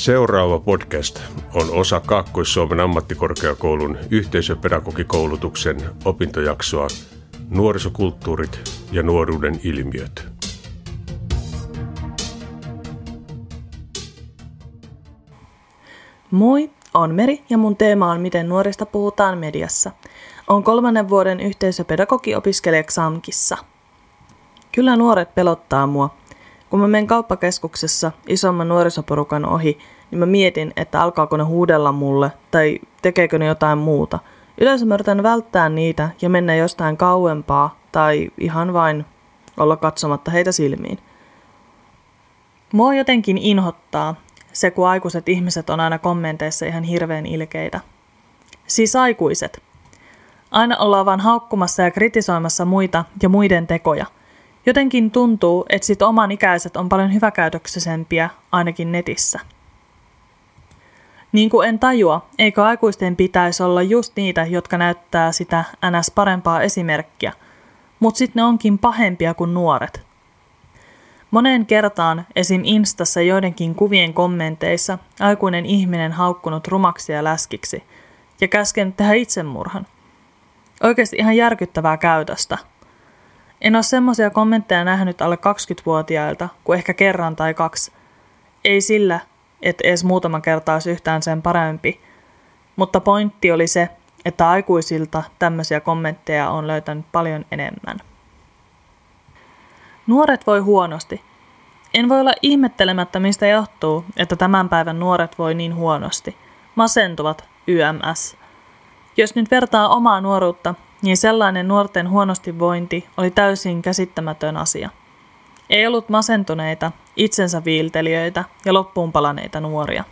Seuraava podcast on osa Kaakkois-Suomen ammattikorkeakoulun yhteisöpedagogikoulutuksen opintojaksoa Nuorisokulttuurit ja nuoruuden ilmiöt. Moi, on Meri ja mun teema on Miten nuorista puhutaan mediassa. On kolmannen vuoden yhteisöpedagogi-opiskelija XAMKissa. Kyllä nuoret pelottaa mua. Kun mä menen kauppakeskuksessa isomman nuorisoporukan ohi, niin mä mietin, että alkaako ne huudella mulle tai tekeekö ne jotain muuta. Yleensä mä yritän välttää niitä ja mennä jostain kauempaa tai ihan vain olla katsomatta heitä silmiin. Mua jotenkin inhottaa, se, kun aikuiset ihmiset on aina kommenteissa ihan hirveän ilkeitä. Siis aikuiset. Aina ollaan vaan haukkumassa ja kritisoimassa muita ja muiden tekoja. Jotenkin tuntuu, että sit oman ikäiset on paljon hyväkäytöksisempiä, ainakin netissä. Niin kuin en tajua, eikö aikuisten pitäisi olla just niitä, jotka näyttää sitä ns. parempaa esimerkkiä, mutta sitten ne onkin pahempia kuin nuoret – Moneen kertaan esim. Instassa joidenkin kuvien kommenteissa aikuinen ihminen haukkunut rumaksi ja läskiksi ja käskenyt tehdä itsemurhan. Oikeasti ihan järkyttävää käytöstä. En ole semmoisia kommentteja nähnyt alle 20-vuotiailta kuin ehkä kerran tai kaksi. Ei sillä, että edes muutama kerta olisi yhtään sen parempi. Mutta pointti oli se, että aikuisilta tämmöisiä kommentteja on löytänyt paljon enemmän. Nuoret voi huonosti. En voi olla ihmettelemättä, mistä johtuu, että tämän päivän nuoret voi niin huonosti. Masentuvat, YMS. Jos nyt vertaa omaa nuoruutta, niin sellainen nuorten huonosti vointi oli täysin käsittämätön asia. Ei ollut masentuneita, itsensä viiltelijöitä ja loppuunpalaneita nuoria.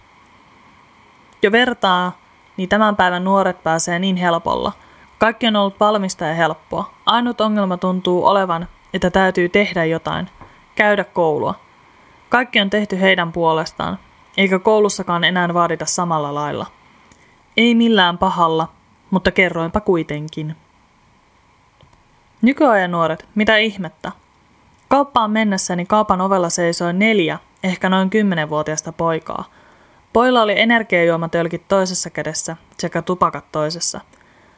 Jo vertaa, niin tämän päivän nuoret pääsee niin helpolla. Kaikki on ollut valmista ja helppoa. Ainut ongelma tuntuu olevan, että täytyy tehdä jotain, käydä koulua. Kaikki on tehty heidän puolestaan, eikä koulussakaan enää vaadita samalla lailla. Ei millään pahalla, mutta kerroinpa kuitenkin. Nykyajan nuoret, mitä ihmettä? Kauppaan mennessäni kaupan ovella seisoi neljä, ehkä noin kymmenenvuotiaista poikaa. Poilla oli energiajuomatölkit toisessa kädessä sekä tupakat toisessa.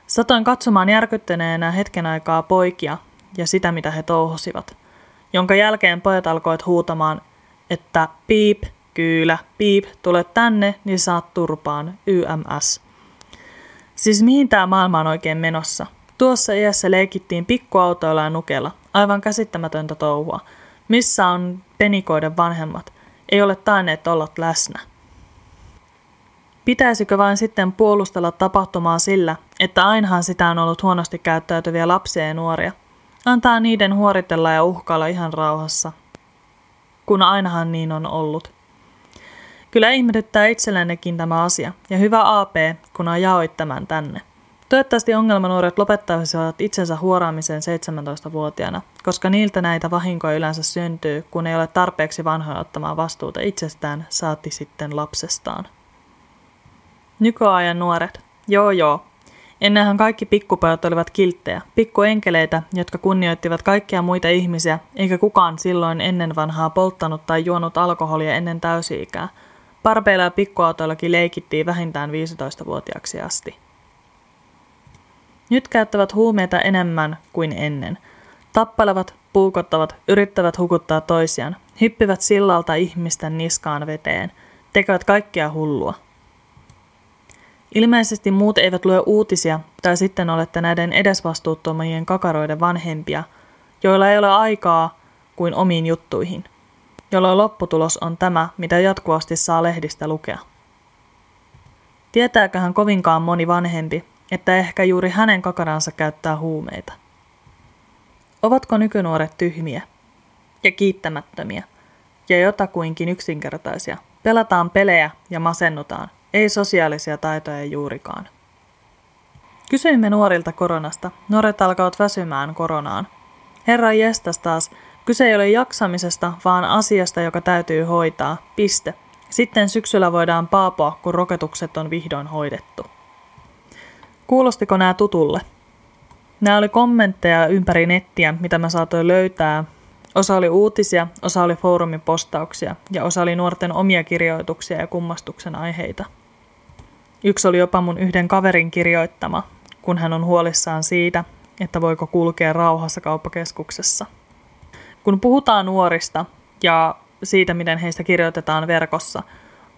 Satoin katsomaan järkyttäneenä hetken aikaa poikia, ja sitä, mitä he touhosivat. Jonka jälkeen pojat alkoivat huutamaan, että piip, kyylä, piip, tule tänne, niin saat turpaan, YMS. Siis mihin tämä maailma on oikein menossa? Tuossa iässä leikittiin pikkuautoilla ja nukella. Aivan käsittämätöntä touhua. Missä on penikoiden vanhemmat? Ei ole tainneet olla läsnä. Pitäisikö vain sitten puolustella tapahtumaa sillä, että ainahan sitä on ollut huonosti käyttäytyviä lapsia ja nuoria, Antaa niiden huoritella ja uhkailla ihan rauhassa, kun ainahan niin on ollut. Kyllä ihmetyttää itsellennekin tämä asia, ja hyvä AP, kun jaoit tämän tänne. Toivottavasti ongelmanuoret lopettaisivat itsensä huoraamisen 17-vuotiaana, koska niiltä näitä vahinkoja yleensä syntyy, kun ei ole tarpeeksi vanhoja ottamaan vastuuta itsestään, saatti sitten lapsestaan. Nykyajan nuoret. Joo joo, Ennenhän kaikki pikkupojat olivat kilttejä, pikkuenkeleitä, jotka kunnioittivat kaikkia muita ihmisiä, eikä kukaan silloin ennen vanhaa polttanut tai juonut alkoholia ennen täysi-ikää. Parpeilla ja pikkuautoillakin leikittiin vähintään 15-vuotiaaksi asti. Nyt käyttävät huumeita enemmän kuin ennen. Tappelevat, puukottavat, yrittävät hukuttaa toisiaan, hyppivät sillalta ihmisten niskaan veteen, tekevät kaikkea hullua – Ilmeisesti muut eivät lue uutisia, tai sitten olette näiden edesvastuuttomien kakaroiden vanhempia, joilla ei ole aikaa kuin omiin juttuihin, jolloin lopputulos on tämä, mitä jatkuvasti saa lehdistä lukea. Tietääköhän kovinkaan moni vanhempi, että ehkä juuri hänen kakaransa käyttää huumeita? Ovatko nykynuoret tyhmiä ja kiittämättömiä ja jotakuinkin yksinkertaisia? Pelataan pelejä ja masennutaan. Ei sosiaalisia taitoja juurikaan. Kysyimme nuorilta koronasta. Nuoret alkavat väsymään koronaan. Herra jestas taas, kyse ei ole jaksamisesta, vaan asiasta, joka täytyy hoitaa. Piste. Sitten syksyllä voidaan paapoa, kun rokotukset on vihdoin hoidettu. Kuulostiko nämä tutulle? Nämä oli kommentteja ympäri nettiä, mitä mä saatoin löytää Osa oli uutisia, osa oli foorumipostauksia ja osa oli nuorten omia kirjoituksia ja kummastuksen aiheita. Yksi oli jopa mun yhden kaverin kirjoittama, kun hän on huolissaan siitä, että voiko kulkea rauhassa kauppakeskuksessa. Kun puhutaan nuorista ja siitä, miten heistä kirjoitetaan verkossa,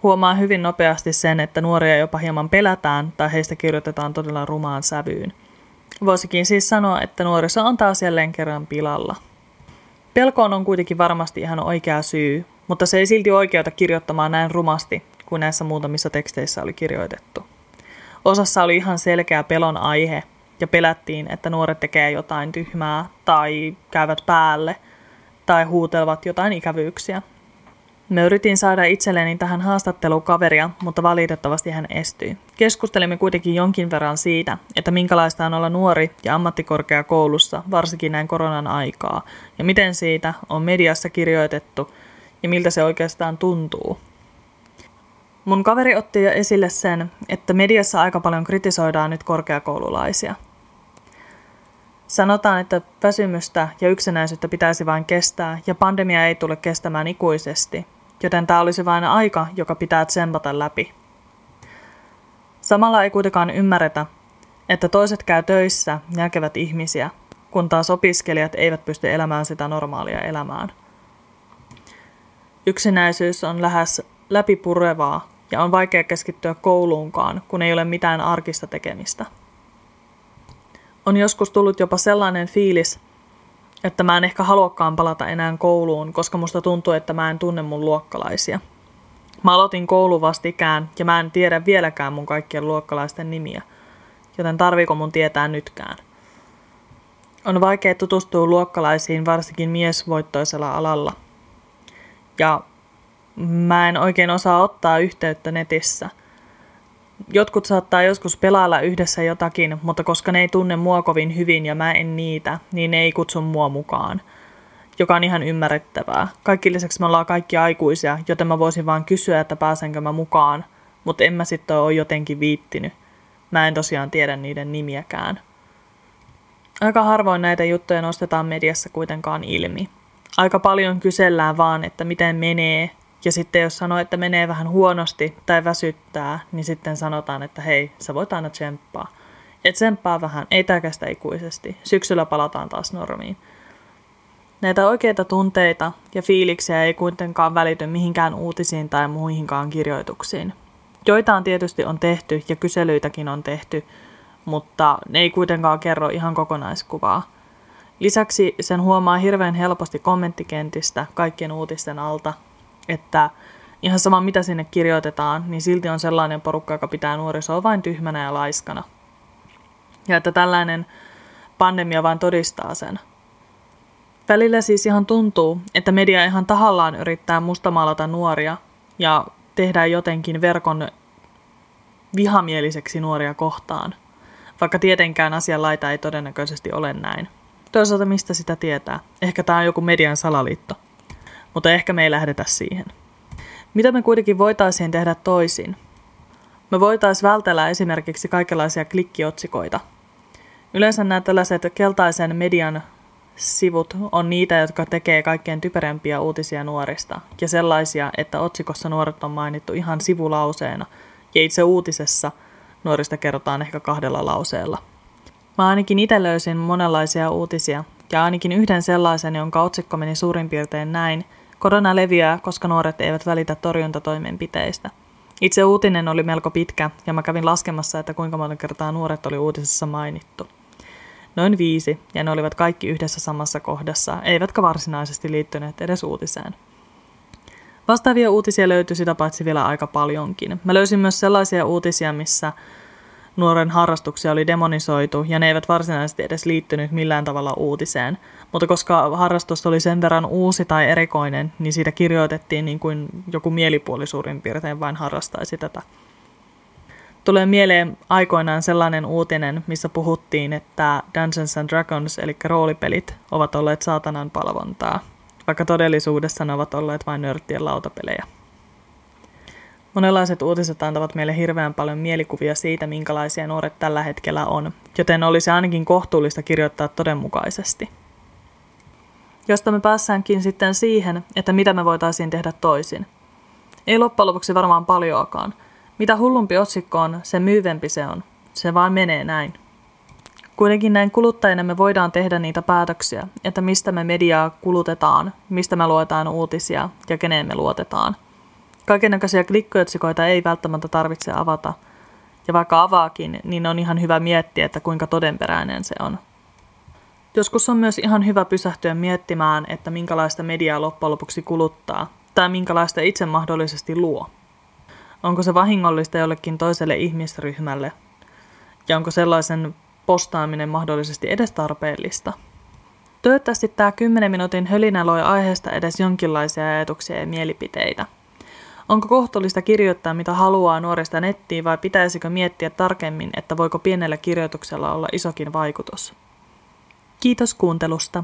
huomaa hyvin nopeasti sen, että nuoria jopa hieman pelätään tai heistä kirjoitetaan todella rumaan sävyyn. Voisikin siis sanoa, että nuoriso on taas jälleen kerran pilalla. Pelkoon on kuitenkin varmasti ihan oikea syy, mutta se ei silti oikeuta kirjoittamaan näin rumasti kuin näissä muutamissa teksteissä oli kirjoitettu. Osassa oli ihan selkeä pelon aihe ja pelättiin, että nuoret tekee jotain tyhmää tai käyvät päälle tai huutelevat jotain ikävyyksiä. Me yritin saada itselleni tähän haastatteluun kaveria, mutta valitettavasti hän estyi. Keskustelimme kuitenkin jonkin verran siitä, että minkälaista on olla nuori ja ammattikorkeakoulussa, varsinkin näin koronan aikaa, ja miten siitä on mediassa kirjoitettu ja miltä se oikeastaan tuntuu. Mun kaveri otti jo esille sen, että mediassa aika paljon kritisoidaan nyt korkeakoululaisia. Sanotaan, että väsymystä ja yksinäisyyttä pitäisi vain kestää ja pandemia ei tule kestämään ikuisesti, joten tämä olisi vain aika, joka pitää tsempata läpi. Samalla ei kuitenkaan ymmärretä, että toiset käy töissä näkevät ihmisiä, kun taas opiskelijat eivät pysty elämään sitä normaalia elämään. Yksinäisyys on lähes läpipurevaa ja on vaikea keskittyä kouluunkaan, kun ei ole mitään arkista tekemistä. On joskus tullut jopa sellainen fiilis, että mä en ehkä haluakaan palata enää kouluun, koska musta tuntuu, että mä en tunne mun luokkalaisia. Mä aloitin koulu vastikään ja mä en tiedä vieläkään mun kaikkien luokkalaisten nimiä, joten tarviiko mun tietää nytkään. On vaikea tutustua luokkalaisiin varsinkin miesvoittoisella alalla. Ja mä en oikein osaa ottaa yhteyttä netissä – Jotkut saattaa joskus pelailla yhdessä jotakin, mutta koska ne ei tunne mua kovin hyvin ja mä en niitä, niin ne ei kutsu mua mukaan. Joka on ihan ymmärrettävää. Kaikki lisäksi me ollaan kaikki aikuisia, joten mä voisin vaan kysyä, että pääsenkö mä mukaan, mutta en mä sitten ole jotenkin viittinyt. Mä en tosiaan tiedä niiden nimiäkään. Aika harvoin näitä juttuja nostetaan mediassa kuitenkaan ilmi. Aika paljon kysellään vaan, että miten menee ja sitten jos sanoo, että menee vähän huonosti tai väsyttää, niin sitten sanotaan, että hei, sä voit aina tsemppaa. Ja tsemppaa vähän, ei tämä kestä ikuisesti. Syksyllä palataan taas normiin. Näitä oikeita tunteita ja fiiliksiä ei kuitenkaan välity mihinkään uutisiin tai muihinkaan kirjoituksiin. Joitain tietysti on tehty ja kyselyitäkin on tehty, mutta ne ei kuitenkaan kerro ihan kokonaiskuvaa. Lisäksi sen huomaa hirveän helposti kommenttikentistä kaikkien uutisten alta että ihan sama mitä sinne kirjoitetaan, niin silti on sellainen porukka, joka pitää nuorisoa vain tyhmänä ja laiskana. Ja että tällainen pandemia vain todistaa sen. Välillä siis ihan tuntuu, että media ihan tahallaan yrittää mustamaalata nuoria ja tehdään jotenkin verkon vihamieliseksi nuoria kohtaan, vaikka tietenkään asian laita ei todennäköisesti ole näin. Toisaalta mistä sitä tietää? Ehkä tämä on joku median salaliitto mutta ehkä me ei lähdetä siihen. Mitä me kuitenkin voitaisiin tehdä toisin? Me voitaisiin vältellä esimerkiksi kaikenlaisia klikkiotsikoita. Yleensä nämä tällaiset keltaisen median sivut on niitä, jotka tekee kaikkein typerempiä uutisia nuorista ja sellaisia, että otsikossa nuoret on mainittu ihan sivulauseena ja itse uutisessa nuorista kerrotaan ehkä kahdella lauseella. Mä ainakin itse löysin monenlaisia uutisia ja ainakin yhden sellaisen, jonka otsikko meni suurin piirtein näin – Korona leviää, koska nuoret eivät välitä torjuntatoimenpiteistä. Itse uutinen oli melko pitkä ja mä kävin laskemassa, että kuinka monta kertaa nuoret oli uutisessa mainittu. Noin viisi, ja ne olivat kaikki yhdessä samassa kohdassa, eivätkä varsinaisesti liittyneet edes uutiseen. Vastaavia uutisia löytyi sitä paitsi vielä aika paljonkin. Mä löysin myös sellaisia uutisia, missä nuoren harrastuksia oli demonisoitu ja ne eivät varsinaisesti edes liittynyt millään tavalla uutiseen. Mutta koska harrastus oli sen verran uusi tai erikoinen, niin siitä kirjoitettiin niin kuin joku mielipuoli suurin piirtein vain harrastaisi tätä. Tulee mieleen aikoinaan sellainen uutinen, missä puhuttiin, että Dungeons and Dragons, eli roolipelit, ovat olleet saatanan palvontaa, vaikka todellisuudessa ne ovat olleet vain nörttien lautapelejä. Monenlaiset uutiset antavat meille hirveän paljon mielikuvia siitä, minkälaisia nuoret tällä hetkellä on, joten olisi ainakin kohtuullista kirjoittaa todenmukaisesti. josta me päässäänkin sitten siihen, että mitä me voitaisiin tehdä toisin. Ei loppujen lopuksi varmaan paljoakaan. Mitä hullumpi otsikko on, se myyvempi se on. Se vaan menee näin. Kuitenkin näin kuluttajina me voidaan tehdä niitä päätöksiä, että mistä me mediaa kulutetaan, mistä me luetaan uutisia ja keneen me luotetaan. Kaikennäköisiä klikkiotsikoita ei välttämättä tarvitse avata, ja vaikka avaakin, niin on ihan hyvä miettiä, että kuinka todenperäinen se on. Joskus on myös ihan hyvä pysähtyä miettimään, että minkälaista mediaa loppujen lopuksi kuluttaa, tai minkälaista itse mahdollisesti luo. Onko se vahingollista jollekin toiselle ihmisryhmälle, ja onko sellaisen postaaminen mahdollisesti edes tarpeellista. Toivottavasti tämä 10 minuutin hölinä loi aiheesta edes jonkinlaisia ajatuksia ja mielipiteitä. Onko kohtuullista kirjoittaa mitä haluaa nuorista nettiin vai pitäisikö miettiä tarkemmin, että voiko pienellä kirjoituksella olla isokin vaikutus? Kiitos kuuntelusta.